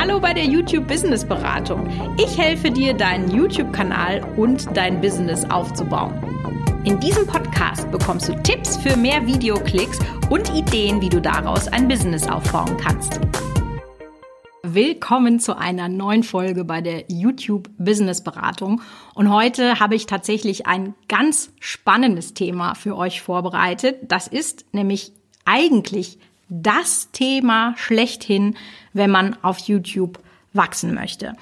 Hallo bei der YouTube Business Beratung. Ich helfe dir, deinen YouTube-Kanal und dein Business aufzubauen. In diesem Podcast bekommst du Tipps für mehr Videoklicks und Ideen, wie du daraus ein Business aufbauen kannst. Willkommen zu einer neuen Folge bei der YouTube Business Beratung. Und heute habe ich tatsächlich ein ganz spannendes Thema für euch vorbereitet. Das ist nämlich eigentlich das Thema schlechthin, wenn man auf YouTube wachsen möchte.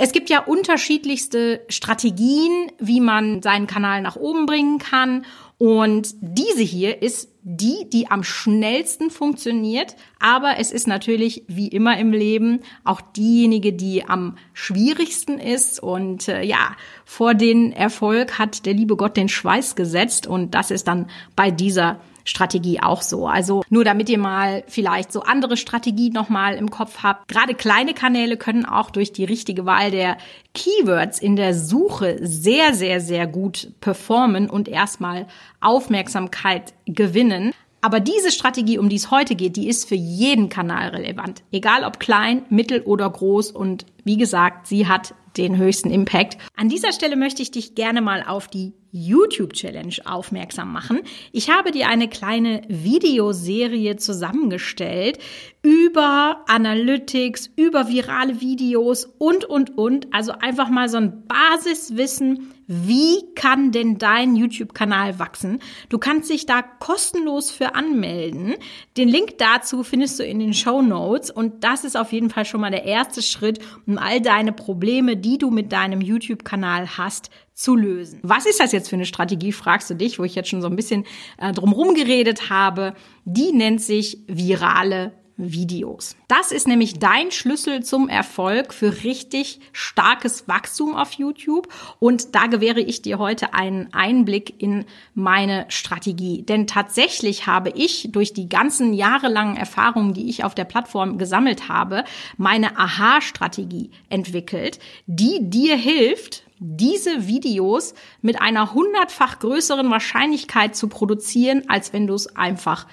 Es gibt ja unterschiedlichste Strategien, wie man seinen Kanal nach oben bringen kann. Und diese hier ist die, die am schnellsten funktioniert. Aber es ist natürlich wie immer im Leben auch diejenige, die am schwierigsten ist. Und äh, ja, vor den Erfolg hat der liebe Gott den Schweiß gesetzt. Und das ist dann bei dieser Strategie auch so. Also nur damit ihr mal vielleicht so andere Strategien nochmal im Kopf habt. Gerade kleine Kanäle können auch durch die richtige Wahl der Keywords in der Suche sehr, sehr, sehr gut performen und erstmal Aufmerksamkeit gewinnen. Aber diese Strategie, um die es heute geht, die ist für jeden Kanal relevant. Egal ob klein, mittel oder groß. Und wie gesagt, sie hat den höchsten Impact. An dieser Stelle möchte ich dich gerne mal auf die YouTube Challenge aufmerksam machen. Ich habe dir eine kleine Videoserie zusammengestellt über Analytics, über virale Videos und, und, und. Also einfach mal so ein Basiswissen, wie kann denn dein YouTube-Kanal wachsen? Du kannst dich da kostenlos für anmelden. Den Link dazu findest du in den Show Notes und das ist auf jeden Fall schon mal der erste Schritt, um all deine Probleme, die du mit deinem YouTube-Kanal hast, zu lösen. Was ist das jetzt für eine Strategie, fragst du dich, wo ich jetzt schon so ein bisschen äh, drumherum geredet habe. Die nennt sich virale Videos. Das ist nämlich dein Schlüssel zum Erfolg für richtig starkes Wachstum auf YouTube. Und da gewähre ich dir heute einen Einblick in meine Strategie. Denn tatsächlich habe ich durch die ganzen jahrelangen Erfahrungen, die ich auf der Plattform gesammelt habe, meine Aha-Strategie entwickelt, die dir hilft, diese Videos mit einer hundertfach größeren Wahrscheinlichkeit zu produzieren, als wenn du es einfach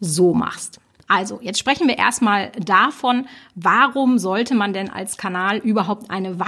so machst. Also, jetzt sprechen wir erstmal davon, warum sollte man denn als Kanal überhaupt eine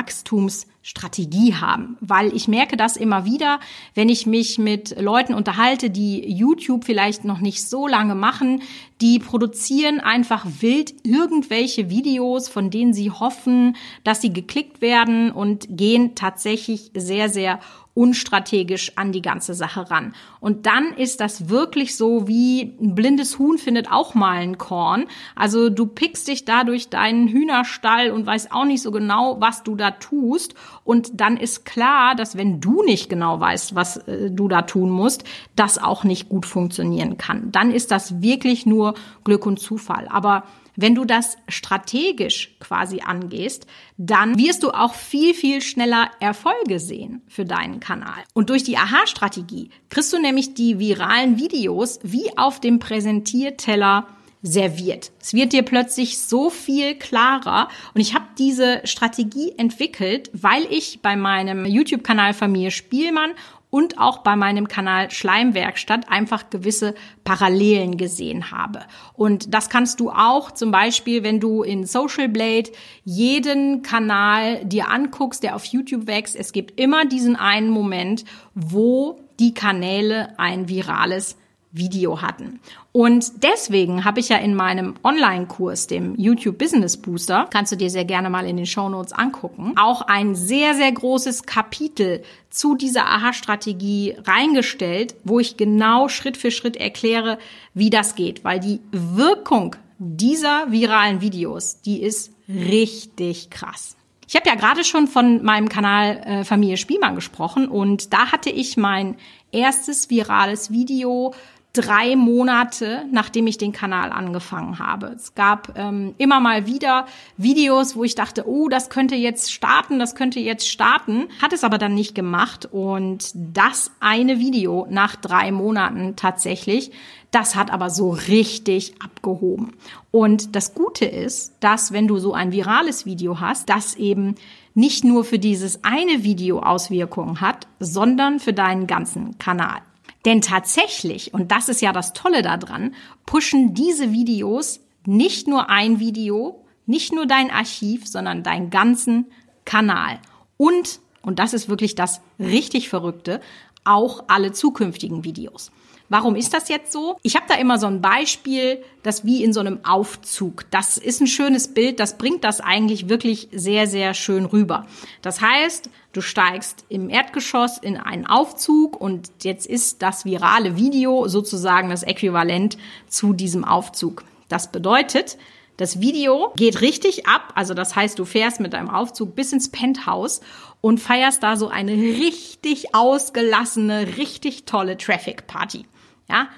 Wachstumsstrategie haben? Weil ich merke das immer wieder, wenn ich mich mit Leuten unterhalte, die YouTube vielleicht noch nicht so lange machen, die produzieren einfach wild irgendwelche Videos, von denen sie hoffen, dass sie geklickt werden und gehen tatsächlich sehr, sehr unstrategisch an die ganze Sache ran. Und dann ist das wirklich so wie ein blindes Huhn findet auch mal ein Korn. Also du pickst dich da durch deinen Hühnerstall und weißt auch nicht so genau, was du da tust. Und dann ist klar, dass wenn du nicht genau weißt, was äh, du da tun musst, das auch nicht gut funktionieren kann. Dann ist das wirklich nur Glück und Zufall. Aber wenn du das strategisch quasi angehst, dann wirst du auch viel, viel schneller Erfolge sehen für deinen Kanal. Und durch die Aha-Strategie kriegst du nämlich die viralen Videos wie auf dem Präsentierteller serviert. Es wird dir plötzlich so viel klarer und ich habe diese Strategie entwickelt, weil ich bei meinem YouTube-Kanal Familie Spielmann und auch bei meinem Kanal Schleimwerkstatt einfach gewisse Parallelen gesehen habe. Und das kannst du auch zum Beispiel, wenn du in Social Blade jeden Kanal dir anguckst, der auf YouTube wächst. Es gibt immer diesen einen Moment, wo die Kanäle ein virales Video hatten. Und deswegen habe ich ja in meinem Online-Kurs, dem YouTube Business Booster, kannst du dir sehr gerne mal in den Show Notes angucken, auch ein sehr, sehr großes Kapitel zu dieser Aha-Strategie reingestellt, wo ich genau Schritt für Schritt erkläre, wie das geht, weil die Wirkung dieser viralen Videos, die ist richtig krass. Ich habe ja gerade schon von meinem Kanal äh, Familie Spielmann gesprochen und da hatte ich mein erstes virales Video drei Monate, nachdem ich den Kanal angefangen habe. Es gab ähm, immer mal wieder Videos, wo ich dachte, oh, das könnte jetzt starten, das könnte jetzt starten, hat es aber dann nicht gemacht. Und das eine Video nach drei Monaten tatsächlich, das hat aber so richtig abgehoben. Und das Gute ist, dass wenn du so ein virales Video hast, das eben nicht nur für dieses eine Video Auswirkungen hat, sondern für deinen ganzen Kanal. Denn tatsächlich, und das ist ja das Tolle daran, pushen diese Videos nicht nur ein Video, nicht nur dein Archiv, sondern deinen ganzen Kanal. Und, und das ist wirklich das richtig Verrückte, auch alle zukünftigen Videos. Warum ist das jetzt so? Ich habe da immer so ein Beispiel, das wie in so einem Aufzug. Das ist ein schönes Bild, das bringt das eigentlich wirklich sehr, sehr schön rüber. Das heißt, du steigst im Erdgeschoss in einen Aufzug und jetzt ist das virale Video sozusagen das Äquivalent zu diesem Aufzug. Das bedeutet, das Video geht richtig ab, also das heißt, du fährst mit deinem Aufzug bis ins Penthouse und feierst da so eine richtig ausgelassene, richtig tolle Traffic Party. Ja,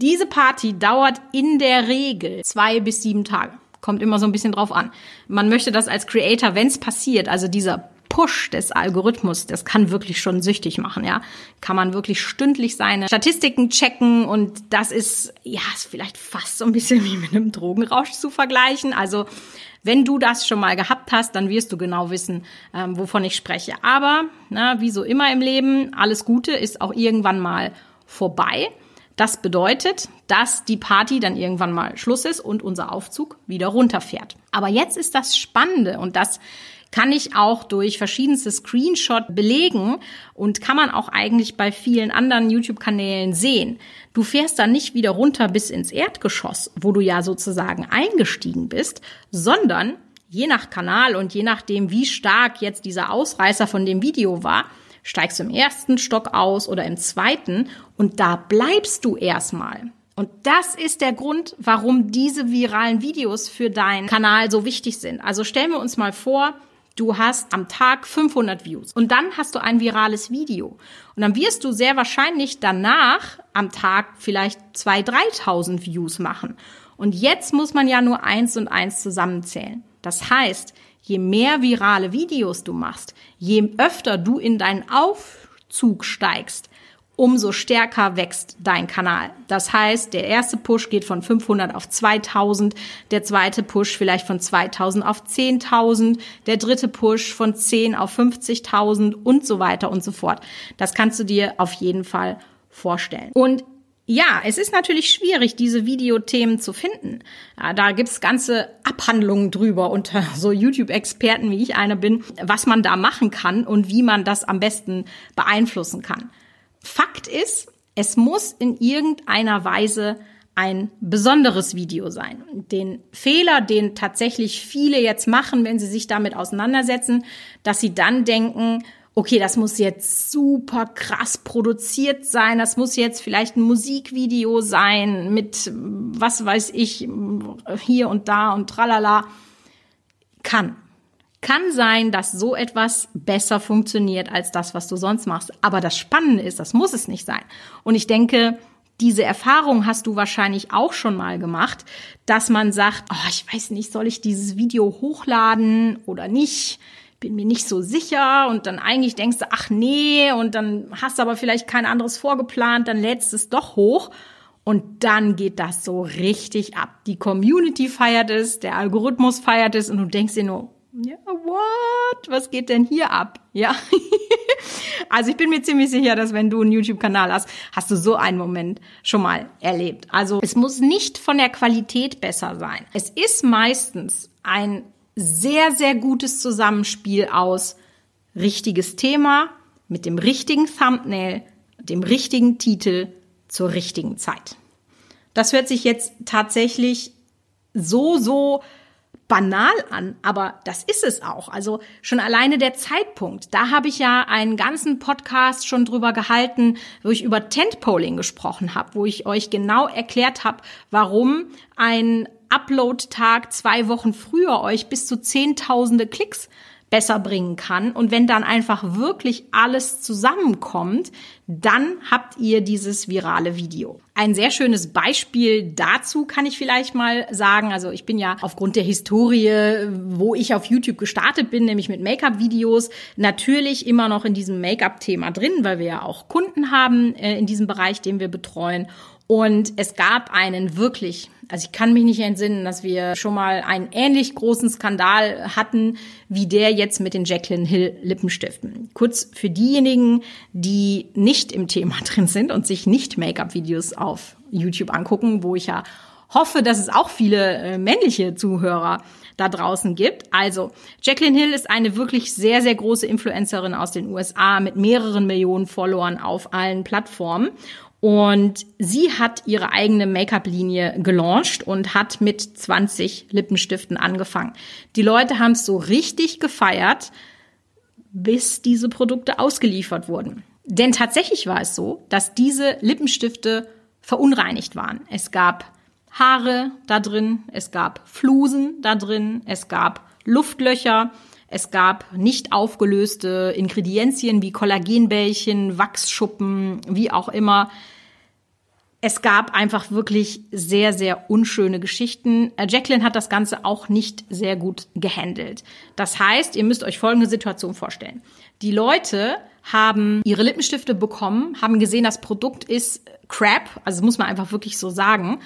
diese Party dauert in der Regel zwei bis sieben Tage. Kommt immer so ein bisschen drauf an. Man möchte das als Creator, wenn es passiert, also dieser Push des Algorithmus, das kann wirklich schon süchtig machen, ja. Kann man wirklich stündlich seine Statistiken checken und das ist, ja, ist vielleicht fast so ein bisschen wie mit einem Drogenrausch zu vergleichen. Also, wenn du das schon mal gehabt hast, dann wirst du genau wissen, ähm, wovon ich spreche. Aber, na, wie so immer im Leben, alles Gute ist auch irgendwann mal vorbei. Das bedeutet, dass die Party dann irgendwann mal Schluss ist und unser Aufzug wieder runterfährt. Aber jetzt ist das Spannende und das kann ich auch durch verschiedenste Screenshot belegen und kann man auch eigentlich bei vielen anderen YouTube-Kanälen sehen. Du fährst dann nicht wieder runter bis ins Erdgeschoss, wo du ja sozusagen eingestiegen bist, sondern je nach Kanal und je nachdem, wie stark jetzt dieser Ausreißer von dem Video war, steigst du im ersten Stock aus oder im zweiten und da bleibst du erstmal. Und das ist der Grund, warum diese viralen Videos für deinen Kanal so wichtig sind. Also stellen wir uns mal vor, du hast am Tag 500 Views und dann hast du ein virales Video. Und dann wirst du sehr wahrscheinlich danach am Tag vielleicht 2.000, 3.000 Views machen. Und jetzt muss man ja nur eins und eins zusammenzählen. Das heißt, je mehr virale Videos du machst, je öfter du in deinen Aufzug steigst, umso stärker wächst dein Kanal. Das heißt, der erste Push geht von 500 auf 2000, der zweite Push vielleicht von 2000 auf 10.000, der dritte Push von 10 auf 50.000 und so weiter und so fort. Das kannst du dir auf jeden Fall vorstellen. Und ja, es ist natürlich schwierig, diese Videothemen zu finden. Ja, da gibt's ganze Abhandlungen drüber unter so YouTube-Experten, wie ich einer bin, was man da machen kann und wie man das am besten beeinflussen kann. Fakt ist, es muss in irgendeiner Weise ein besonderes Video sein. Den Fehler, den tatsächlich viele jetzt machen, wenn sie sich damit auseinandersetzen, dass sie dann denken, okay, das muss jetzt super krass produziert sein, das muss jetzt vielleicht ein Musikvideo sein mit, was weiß ich, hier und da und tralala. Kann. Kann sein, dass so etwas besser funktioniert als das, was du sonst machst. Aber das Spannende ist, das muss es nicht sein. Und ich denke, diese Erfahrung hast du wahrscheinlich auch schon mal gemacht, dass man sagt, oh, ich weiß nicht, soll ich dieses Video hochladen oder nicht? Bin mir nicht so sicher und dann eigentlich denkst du, ach nee, und dann hast du aber vielleicht kein anderes vorgeplant, dann lädst es doch hoch und dann geht das so richtig ab. Die Community feiert es, der Algorithmus feiert es und du denkst dir nur, ja, what? Was geht denn hier ab? Ja. also ich bin mir ziemlich sicher, dass wenn du einen YouTube-Kanal hast, hast du so einen Moment schon mal erlebt. Also es muss nicht von der Qualität besser sein. Es ist meistens ein sehr, sehr gutes Zusammenspiel aus richtiges Thema mit dem richtigen Thumbnail, dem richtigen Titel zur richtigen Zeit. Das hört sich jetzt tatsächlich so, so banal an, aber das ist es auch. Also schon alleine der Zeitpunkt. Da habe ich ja einen ganzen Podcast schon drüber gehalten, wo ich über Tentpoling gesprochen habe, wo ich euch genau erklärt habe, warum ein Upload-Tag zwei Wochen früher euch bis zu zehntausende Klicks besser bringen kann. Und wenn dann einfach wirklich alles zusammenkommt, dann habt ihr dieses virale Video. Ein sehr schönes Beispiel dazu kann ich vielleicht mal sagen. Also ich bin ja aufgrund der Historie, wo ich auf YouTube gestartet bin, nämlich mit Make-up-Videos, natürlich immer noch in diesem Make-up-Thema drin, weil wir ja auch Kunden haben äh, in diesem Bereich, den wir betreuen. Und es gab einen wirklich, also ich kann mich nicht entsinnen, dass wir schon mal einen ähnlich großen Skandal hatten, wie der jetzt mit den Jacqueline Hill Lippenstiften. Kurz für diejenigen, die nicht im Thema drin sind und sich nicht Make-up-Videos auf YouTube angucken, wo ich ja hoffe, dass es auch viele äh, männliche Zuhörer da draußen gibt. Also, Jacqueline Hill ist eine wirklich sehr, sehr große Influencerin aus den USA mit mehreren Millionen Followern auf allen Plattformen. Und sie hat ihre eigene Make-up-Linie gelauncht und hat mit 20 Lippenstiften angefangen. Die Leute haben es so richtig gefeiert, bis diese Produkte ausgeliefert wurden. Denn tatsächlich war es so, dass diese Lippenstifte verunreinigt waren. Es gab Haare da drin, es gab Flusen da drin, es gab Luftlöcher, es gab nicht aufgelöste Ingredienzien wie Kollagenbällchen, Wachsschuppen, wie auch immer. Es gab einfach wirklich sehr, sehr unschöne Geschichten. Äh, Jacqueline hat das Ganze auch nicht sehr gut gehandelt. Das heißt, ihr müsst euch folgende Situation vorstellen. Die Leute haben ihre Lippenstifte bekommen, haben gesehen, das Produkt ist Crap, also muss man einfach wirklich so sagen.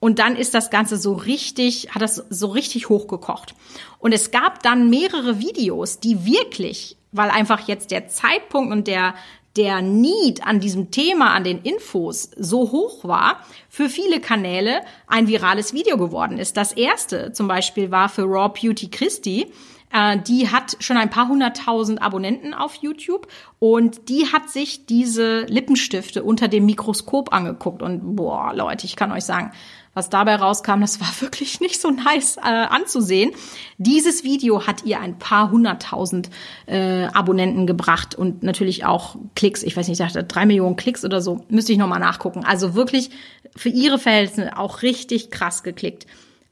Und dann ist das Ganze so richtig, hat das so richtig hochgekocht. Und es gab dann mehrere Videos, die wirklich, weil einfach jetzt der Zeitpunkt und der, der Need an diesem Thema, an den Infos so hoch war, für viele Kanäle ein virales Video geworden ist. Das erste zum Beispiel war für Raw Beauty Christie. Äh, die hat schon ein paar hunderttausend Abonnenten auf YouTube und die hat sich diese Lippenstifte unter dem Mikroskop angeguckt. Und boah, Leute, ich kann euch sagen, was dabei rauskam, das war wirklich nicht so nice äh, anzusehen. Dieses Video hat ihr ein paar hunderttausend äh, Abonnenten gebracht und natürlich auch Klicks. Ich weiß nicht, ich dachte drei Millionen Klicks oder so. Müsste ich nochmal nachgucken. Also wirklich für ihre Verhältnisse auch richtig krass geklickt.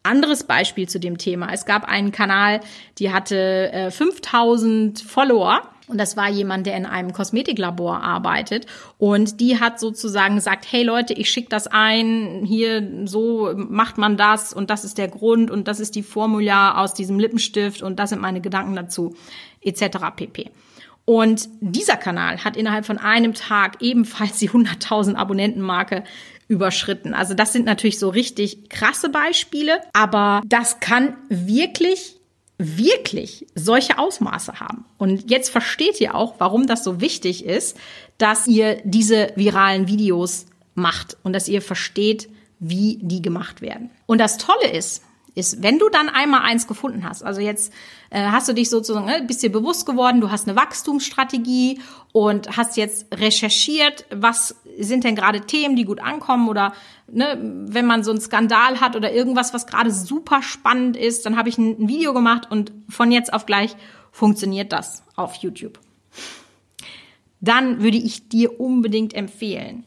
Anderes Beispiel zu dem Thema. Es gab einen Kanal, die hatte äh, 5000 Follower und das war jemand, der in einem Kosmetiklabor arbeitet. Und die hat sozusagen gesagt, hey Leute, ich schicke das ein, hier so macht man das und das ist der Grund und das ist die Formular aus diesem Lippenstift und das sind meine Gedanken dazu, etc. pp. Und dieser Kanal hat innerhalb von einem Tag ebenfalls die 100.000 Abonnentenmarke überschritten. Also das sind natürlich so richtig krasse Beispiele, aber das kann wirklich wirklich solche Ausmaße haben. Und jetzt versteht ihr auch, warum das so wichtig ist, dass ihr diese viralen Videos macht und dass ihr versteht, wie die gemacht werden. Und das Tolle ist, ist, wenn du dann einmal eins gefunden hast, also jetzt äh, hast du dich sozusagen, äh, bist dir bewusst geworden, du hast eine Wachstumsstrategie und hast jetzt recherchiert, was sind denn gerade Themen, die gut ankommen oder ne, wenn man so einen Skandal hat oder irgendwas, was gerade super spannend ist, dann habe ich ein Video gemacht und von jetzt auf gleich funktioniert das auf YouTube. Dann würde ich dir unbedingt empfehlen,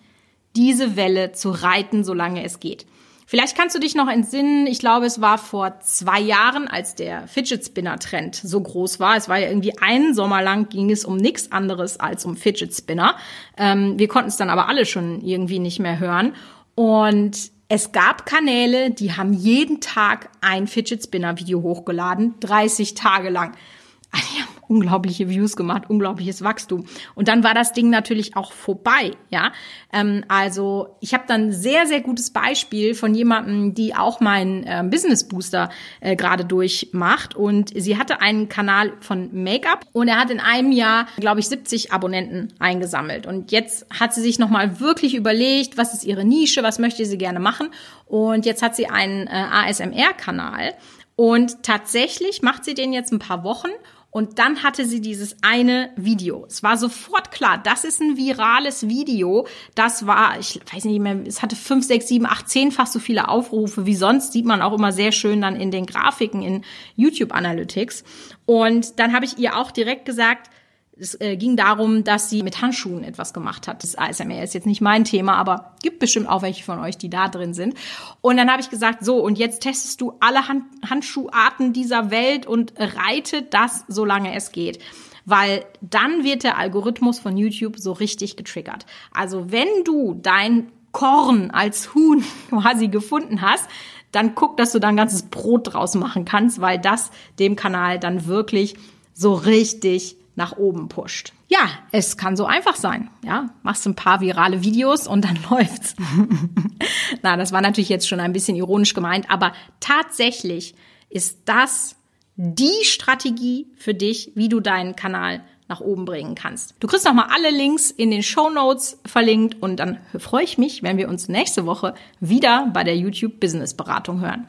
diese Welle zu reiten, solange es geht. Vielleicht kannst du dich noch entsinnen, ich glaube, es war vor zwei Jahren, als der Fidget Spinner Trend so groß war. Es war ja irgendwie einen Sommer lang ging es um nichts anderes als um Fidget Spinner. Ähm, wir konnten es dann aber alle schon irgendwie nicht mehr hören. Und es gab Kanäle, die haben jeden Tag ein Fidget Spinner Video hochgeladen, 30 Tage lang. Unglaubliche Views gemacht, unglaubliches Wachstum. Und dann war das Ding natürlich auch vorbei, ja. Ähm, also ich habe dann sehr, sehr gutes Beispiel von jemandem, die auch meinen äh, Business Booster äh, gerade durchmacht. Und sie hatte einen Kanal von Make-up und er hat in einem Jahr, glaube ich, 70 Abonnenten eingesammelt. Und jetzt hat sie sich nochmal wirklich überlegt, was ist ihre Nische, was möchte sie gerne machen. Und jetzt hat sie einen äh, ASMR-Kanal. Und tatsächlich macht sie den jetzt ein paar Wochen und dann hatte sie dieses eine Video. Es war sofort klar, das ist ein virales Video. Das war, ich weiß nicht mehr, es hatte fünf, sechs, sieben, acht, zehnfach so viele Aufrufe wie sonst. Sieht man auch immer sehr schön dann in den Grafiken in YouTube Analytics. Und dann habe ich ihr auch direkt gesagt, es äh, ging darum, dass sie mit Handschuhen etwas gemacht hat. Das ASMR ist jetzt nicht mein Thema, aber gibt bestimmt auch welche von euch, die da drin sind. Und dann habe ich gesagt, so, und jetzt testest du alle Hand Handschuharten dieser Welt und reite das, solange es geht. Weil dann wird der Algorithmus von YouTube so richtig getriggert. Also wenn du dein Korn als Huhn quasi gefunden hast, dann guck, dass du da ein ganzes Brot draus machen kannst, weil das dem Kanal dann wirklich so richtig nach oben pusht. Ja, es kann so einfach sein. Ja, machst ein paar virale Videos und dann läuft's. Na, das war natürlich jetzt schon ein bisschen ironisch gemeint, aber tatsächlich ist das die Strategie für dich, wie du deinen Kanal nach oben bringen kannst. Du kriegst nochmal alle Links in den Show Notes verlinkt und dann freue ich mich, wenn wir uns nächste Woche wieder bei der YouTube Business Beratung hören.